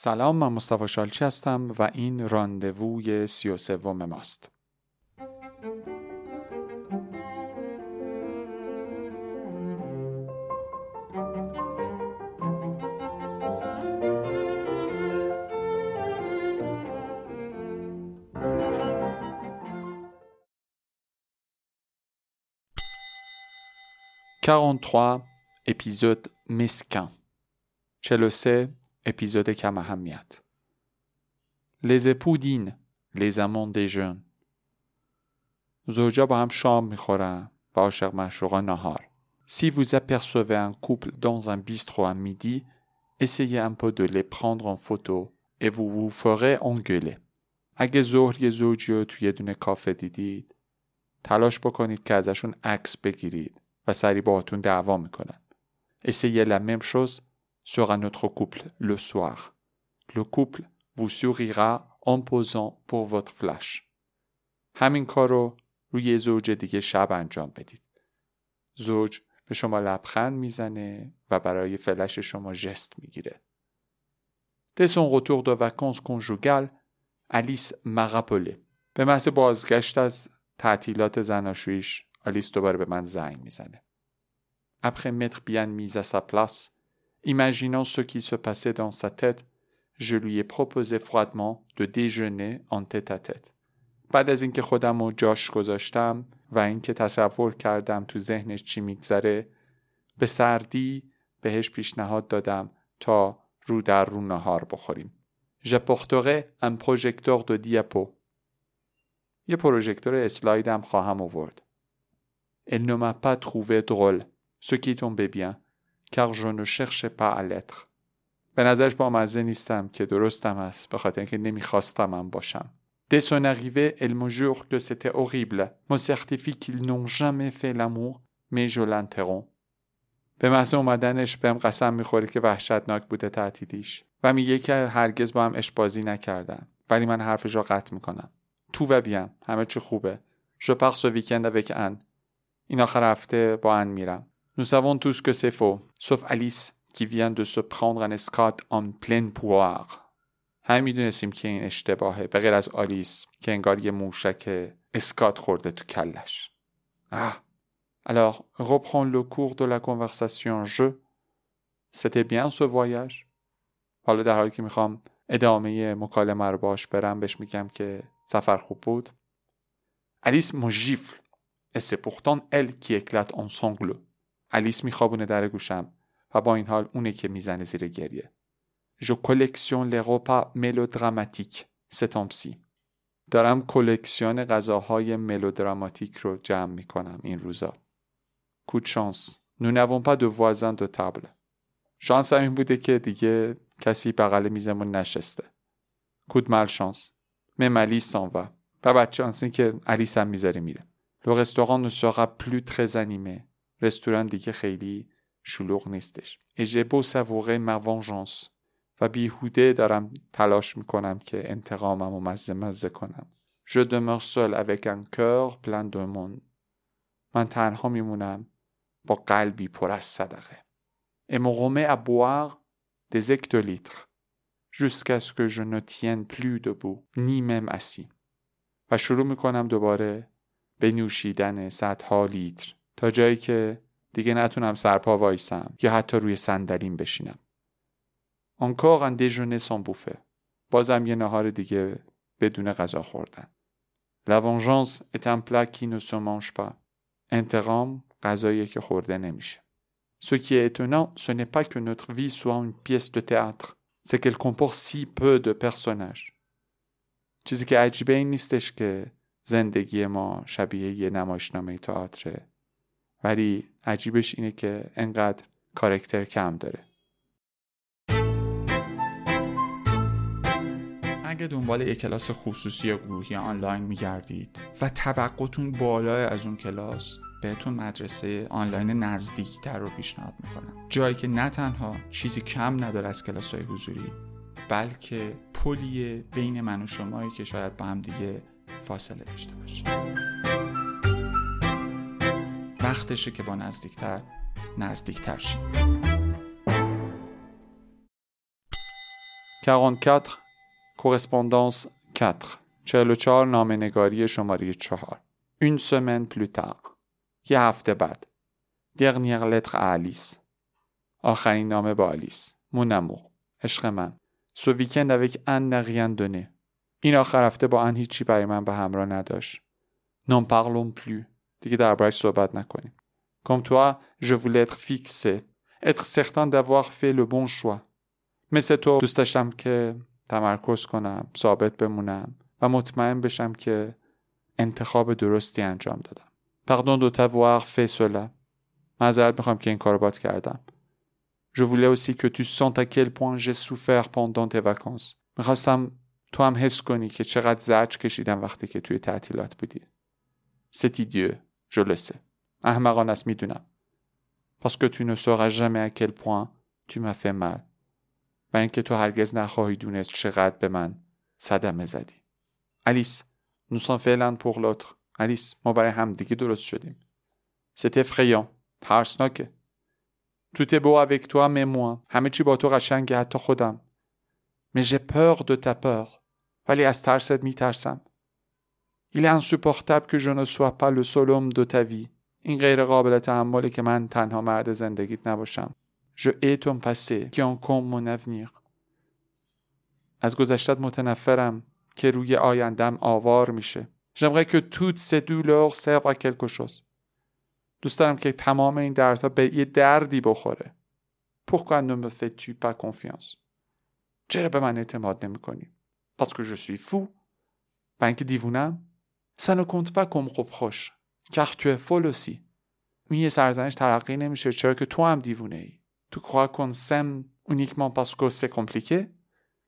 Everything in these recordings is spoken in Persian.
سلام من مصطفی شالچی هستم و این راندووی سی و سوم ماست. Quarante-trois épisode mesquin. 43 اپیزود کم اهمیت. لز پودین لز اماند دژون اوججا با هم شام می‌خورن و عاشق مشروقا نهار. سی روزه پرسووی ان کوپل دونز ان بیسترو ا میدی essayé un peu de les prendre en photo et vous vous ferez engueuler. اگه زهر ی زوج تو یه دونه کافه دیدید تلاش بکنید که ازشون عکس بگیرید و سری بهاتون دعوا می‌کنن. Essayez la même chose sera notre couple le soir. Le couple vous sourira en posant pour votre flash. همین کار رو روی زوج دیگه شب انجام بدید. زوج به شما لبخند می‌زنه و برای فلش شما جست می‌گیره. Dès son retour de vacances conjugales, Alice m'a rappelé. به محض بازگشت از تعطیلات زناشویش آلیس دوباره به من زنگ می‌زنه. Après m'être bien mise à sa place, Imaginant ce qui se passait dans sa tête, je lui ai proposé froidement de déjeuner en tête à tête. بعد از اینکه خودم رو جاش گذاشتم و اینکه تصور کردم تو ذهنش چی میگذره به سردی بهش پیشنهاد دادم تا رو در رو نهار بخوریم. J'apporterai un projecteur de diapo. یه پروژکتور اسلایدم خواهم آورد. Elle ne m'a pas trouvé drôle, ce qui tombait bien. Car je ne cherchais pas à l'être. به نظرش با مزه نیستم که درستم است به خاطر اینکه نمی‌خواستم من باشم. Dès son arrivée, elle me jure que c'était horrible. Me certifie qu'ils n'ont jamais fait l'amour, mais je l'interromps. به محض اومدنش بهم قسم می‌خوره که وحشتناک بوده تعطیلیش و میگه که هرگز با هم اشبازی نکردن ولی من حرفش را قطع می‌کنم تو و بیم همه چی خوبه je pars ce week-end avec Anne این آخر هفته با ان میرم Nous savons tous que c'est faux, sauf Alice qui vient de se prendre un escroc en pleine poire. همه می‌دونستیم که این اشتباهه به غیر از آلیس که انگار یه موشک اسکات خورده تو کلش. Ah. Alors, reprends le cours de la conversation. Je. C'était bien ce voyage. حالا در حالی که می‌خوام ادامه مکالمه رو باش برم بهش میگم که سفر خوب بود. Alice me gifle. Et c'est pourtant elle qui éclate en sanglots. الیس میخوابونه در گوشم و با این حال اونه که می‌زنه زیر گریه. جو کلکسیون repas mélodramatiques c'est دارم کلکسیون غذاهای ملودراماتیک رو جمع می‌کنم این روزا. کود شانس. nous n'avons pas de voisins de table. شانس این بوده که دیگه کسی بغل میزمون نشسته. کود مال شانس. الیس s'en va. و بچه که الیس هم می‌ذاره میره. Sera plus très animé. رستوران دیگه خیلی شلوغ نیستش اجبو سووره مونژانس و بیهوده دارم تلاش می‌کنم که انتقامم و مزه مزه کنم Je demeure seul avec un cœur plein de monde. من تنها میمونم با قلبی پر از صدقه. Et me remet à boire des hectolitres jusqu'à ce que je ne tienne plus debout, ni même assis. و شروع می‌کنم دوباره به نوشیدن صدها لیتر تا جایی که دیگه نتونم سرپا وایسم یا حتی روی صندلیم بشینم. Encore un déjeuner sans bouffer. بازم یه نهار دیگه بدون غذا خوردن. La vengeance est un plat qui ne se mange pas. انتقام غذایی که خورده نمیشه. Ce qui est étonnant, ce n'est pas que notre vie soit une pièce de théâtre. C'est qu'elle comporte si peu de personnages. چیزی که عجیبه این نیستش که زندگی ما شبیه یه نمایشنامه تئاتره ولی عجیبش اینه که انقدر کارکتر کم داره. اگه دنبال یک کلاس خصوصی یا گروهی آنلاین میگردید و توقعتون بالای از اون کلاس بهتون مدرسه آنلاین نزدیکتر رو پیشنهاد می‌کنم. جایی که نه تنها چیزی کم نداره از کلاس های حضوری بلکه پلی بین من و شمایی که شاید با هم دیگه فاصله داشته باشه. وقتشه که با نزدیکتر نزدیکتر شیم. 44 correspondance 4 44 نامه نگاری شماره 4 Une semaine plus یه هفته بعد. lettre Alice آخرین نامه با آلیس. Mon amour عشق من. week-end avec Anne n'a rien donné این آخر هفته با ان هیچی برای من به همراه نداشت. N'en parlons plus. دیگه دربارش صحبت نکنیم Comme toi, je voulais être fixé, être certain d'avoir fait le bon choix. مثل تو دوست داشتم که تمرکز کنم، ثابت بمونم و مطمئن بشم که انتخاب درستی انجام دادم. Pardon de t'avoir fait cela. معذرت می‌خوام که این کار باد کردم. Je voulais aussi que tu sentes à quel point j'ai souffert pendant tes vacances. می‌خواستم تو هم حس کنی که چقدر زجر کشیدم وقتی که توی تعطیلات بودی. C'est idiot, je le sais. احمقان است می‌دونم. Parce que tu ne sauras jamais à quel point tu m'as fait mal. و اینکه تو هرگز نخواهی دونست چقدر به من صدمه زدی. الیس nous sommes l'un pour l'autre. الیس ما برای همدیگه درست شدیم. C'est effrayant. ترسناکه. Tout est beau avec toi mais moi. همه چی با تو قشنگه حتی خودم. Mais j'ai peur de ta peur. ولی از ترست میترسم. Il est insupportable que je ne sois pas le seul homme de ta vie. این غیر قابل تحمله که من تنها مرد زندگیت نباشم. Je hais ton passé qui encombre mon avenir. از گذشتت متنفرم که روی آیندم آوار میشه. J'aimerais que toutes ces douleurs servent à quelque chose. دوست دارم که تمام این دردها به یه دردی بخوره. Pourquoi ne me fais-tu pas confiance? چرا به من اعتماد نمی کنی؟ Parce que je suis fou. و اینکه دیوونم؟ Ça ne compte pas qu'on me reproche. car tu es folle aussi. این یه سرزنش ترقی نمیشه چرا که تو هم دیوونه ای. تو crois qu'on s'aime uniquement parce que c'est compliqué؟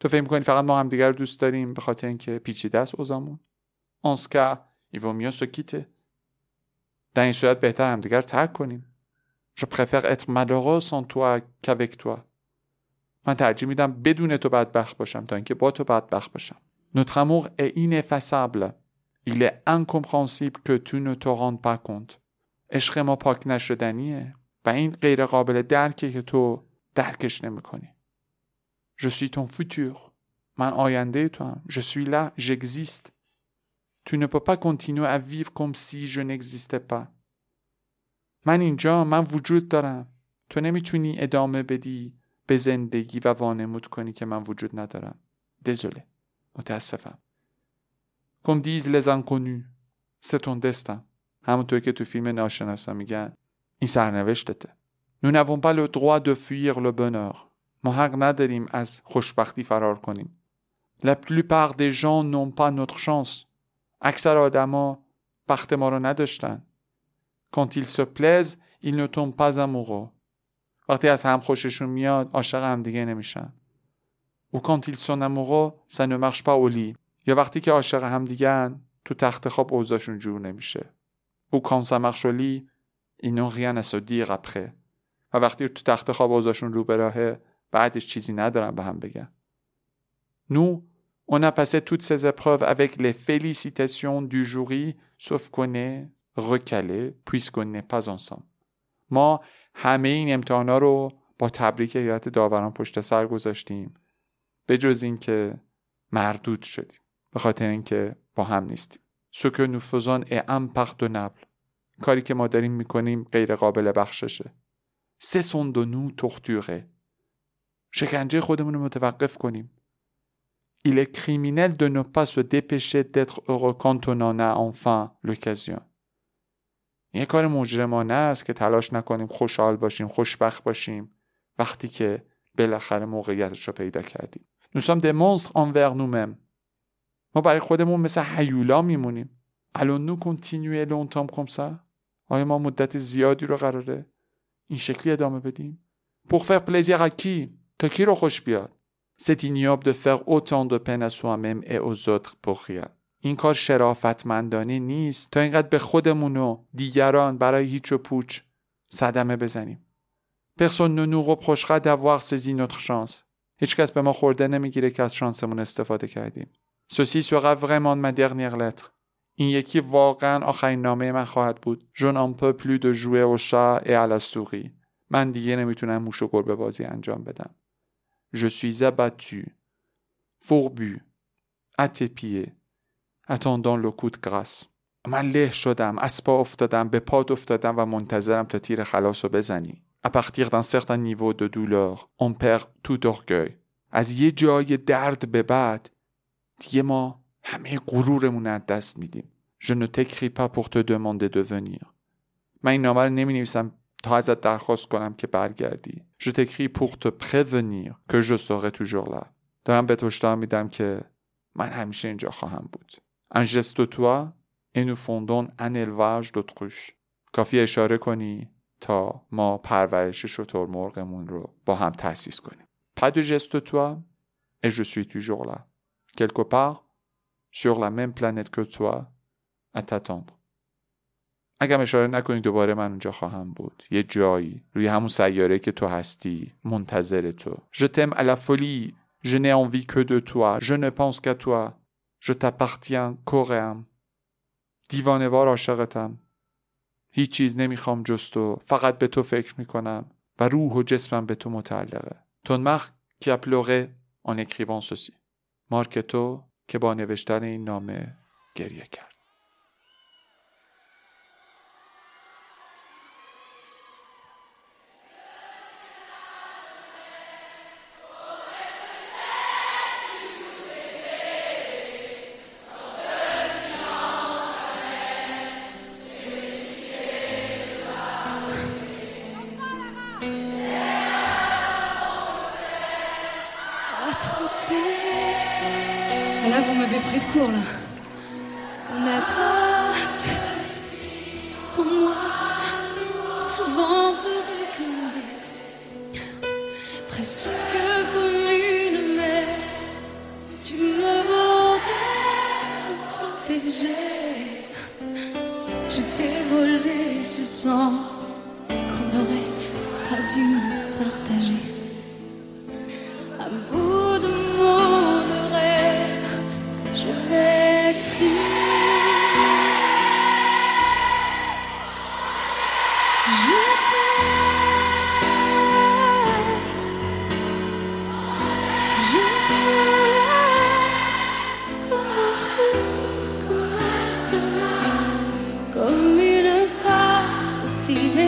تو فکر می‌کنی فقط ما هم دیگر رو دوست داریم به خاطر اینکه پیچیده است اوزامون؟ En ce cas, il vaut mieux se quitter. در این صورت بهتر هم دیگر ترک کنیم. Je préfère être malheureux sans toi qu'avec toi. من ترجیح میدم بدون تو بدبخت باشم تا اینکه با تو بدبخت باشم. Notre amour est ineffaçable. Il est incompréhensible que tu ne te rendes pas compte. عشق ما پاک نشدنیه و این غیر قابل درکه که تو درکش نمی کنی. Je suis ton futur. من آینده تو هم. Je suis là, j'existe. Tu ne peux pas continuer à vivre comme si je n'existais pas. من اینجا من وجود دارم. تو نمی‌تونی ادامه بدی به زندگی و وانمود کنی که من وجود ندارم. Désolé. متاسفم. Comme disent les inconnus, c'est ton destin. همونطور که تو فیلم ناشناسا میگن این سرنوشتته. Nous n'avons pas le droit de fuir le bonheur. ما حق نداریم از خوشبختی فرار کنیم. La plupart des gens n'ont pas notre chance. اکثر آدما بخت ما رو نداشتن. Quand ils se plaisent, ils ne tombent pas amoureux. وقتی از هم خوششون میاد عاشق هم دیگه نمیشن. Ou quand ils sont amoureux, ça ne marche pas au lit. یا وقتی که عاشق هم دیگن تو تخت خواب اوضاعشون جور نمیشه. N'ont rien à se dire après. و وقتی تو تخت خواب اوضاعشون رو به راهه بعدش چیزی ندارن به هم بگن. Nous, on a passé toutes ces épreuves avec les félicitations du jury, sauf qu'on est recalé puisqu'on. ما همه این امتحانا رو با تبریک هیئت داوران پشت سر گذاشتیم به جز اینکه مردود شدیم به خاطر اینکه با هم نیستیم. ce que nous faisons est impardonnable کاری که ما داریم می‌کنیم غیر قابل بخششه. cessons de nous torturer شکنجه خودمون رو متوقف کنیم. il est criminel de ne pas se dépêcher d'être heureux quand on en a enfin l'occasion یه کار مجرمانه است که تلاش نکنیم خوشحال باشیم خوشبخت باشیم. وقتی که بالاخره موقعیتش رو پیدا کردیم. نوستم ده منصر آنور نومم ما برای خودمون مثل حیولا میمونیم. Allons-nous continuer longtemps comme ça? آیا ما مدت زیادی رو قراره این شکلی ادامه بدیم؟ Plaisir à qui? تا کی رو خوش بیاد؟ C'est ignoble de faire autant de peine à soi-même et aux autres pour rien. این کار شرافتمندانه نیست تا اینقدر به خودمون و دیگران برای هیچ و پوچ صدمه بزنیم. Ne nous reprochera d'avoir saisi notre chance. هیچکس به ما خورده نمی‌گیره که از شانسمون استفاده کردیم. Ceci sera vraiment ma dernière lettre. این یکی واقعا آخرین نامه من خواهد بود. Je n'en peux plus de jouer au chat et à la souris. من دیگه نمی‌تونم موش و گربه بازی انجام بدم. Je suis abattu. fourbu, pieds, attendant le coup de grâce. من له شدم از پا افتادم به پاد افتادم و منتظرم تا تیر خلاص رو بزنی à partir d'un certain niveau de douleur on perd tout orgueil از یه جای درد به بعد دیگه ما همه غرورمون از دست میدیم. Je ne t'écris pas pour te demander de venir. من این نامه رو نمی نویسم تا ازت درخواست کنم که برگردی. Je t'écris pour te prévenir que je serai toujours là. دارم به توشتا میدم که من همیشه اینجا خواهم بود. Un geste toi et nous fondons un élevage d'autruche. کافی اشاره کنی تا ما پرورش شتر مرغمون رو با هم تاسیس کنیم. پاد de تو toi et je suis toujours là. Quelque part sur la même planète que toi à t'attendre. اگم اشاره نکنی دوباره من اونجا خواهم بود. یه جایی روی همون سیاره که تو هستی منتظر تو. Je t'aime à la folie. Je n'ai envie que de toi. Je ne pense qu'à toi. Je t'appartiens corps دیوانوار عاشقتم. هیچ چیز نمی‌خوام جز تو. فقط به تو فکر می‌کنم و روح و جسمم به تو متعلقه. تون مخ کی a pleuré en écrivant مارک تو که با نوشتن این نامه گریه کرد. De là. D'accord, petite fille, pour moi, souvent te recommander. Presque comme une mère, tu me bordais, me protéger. Je t'ai volé ce sang qu'on aurait pas dû partager. see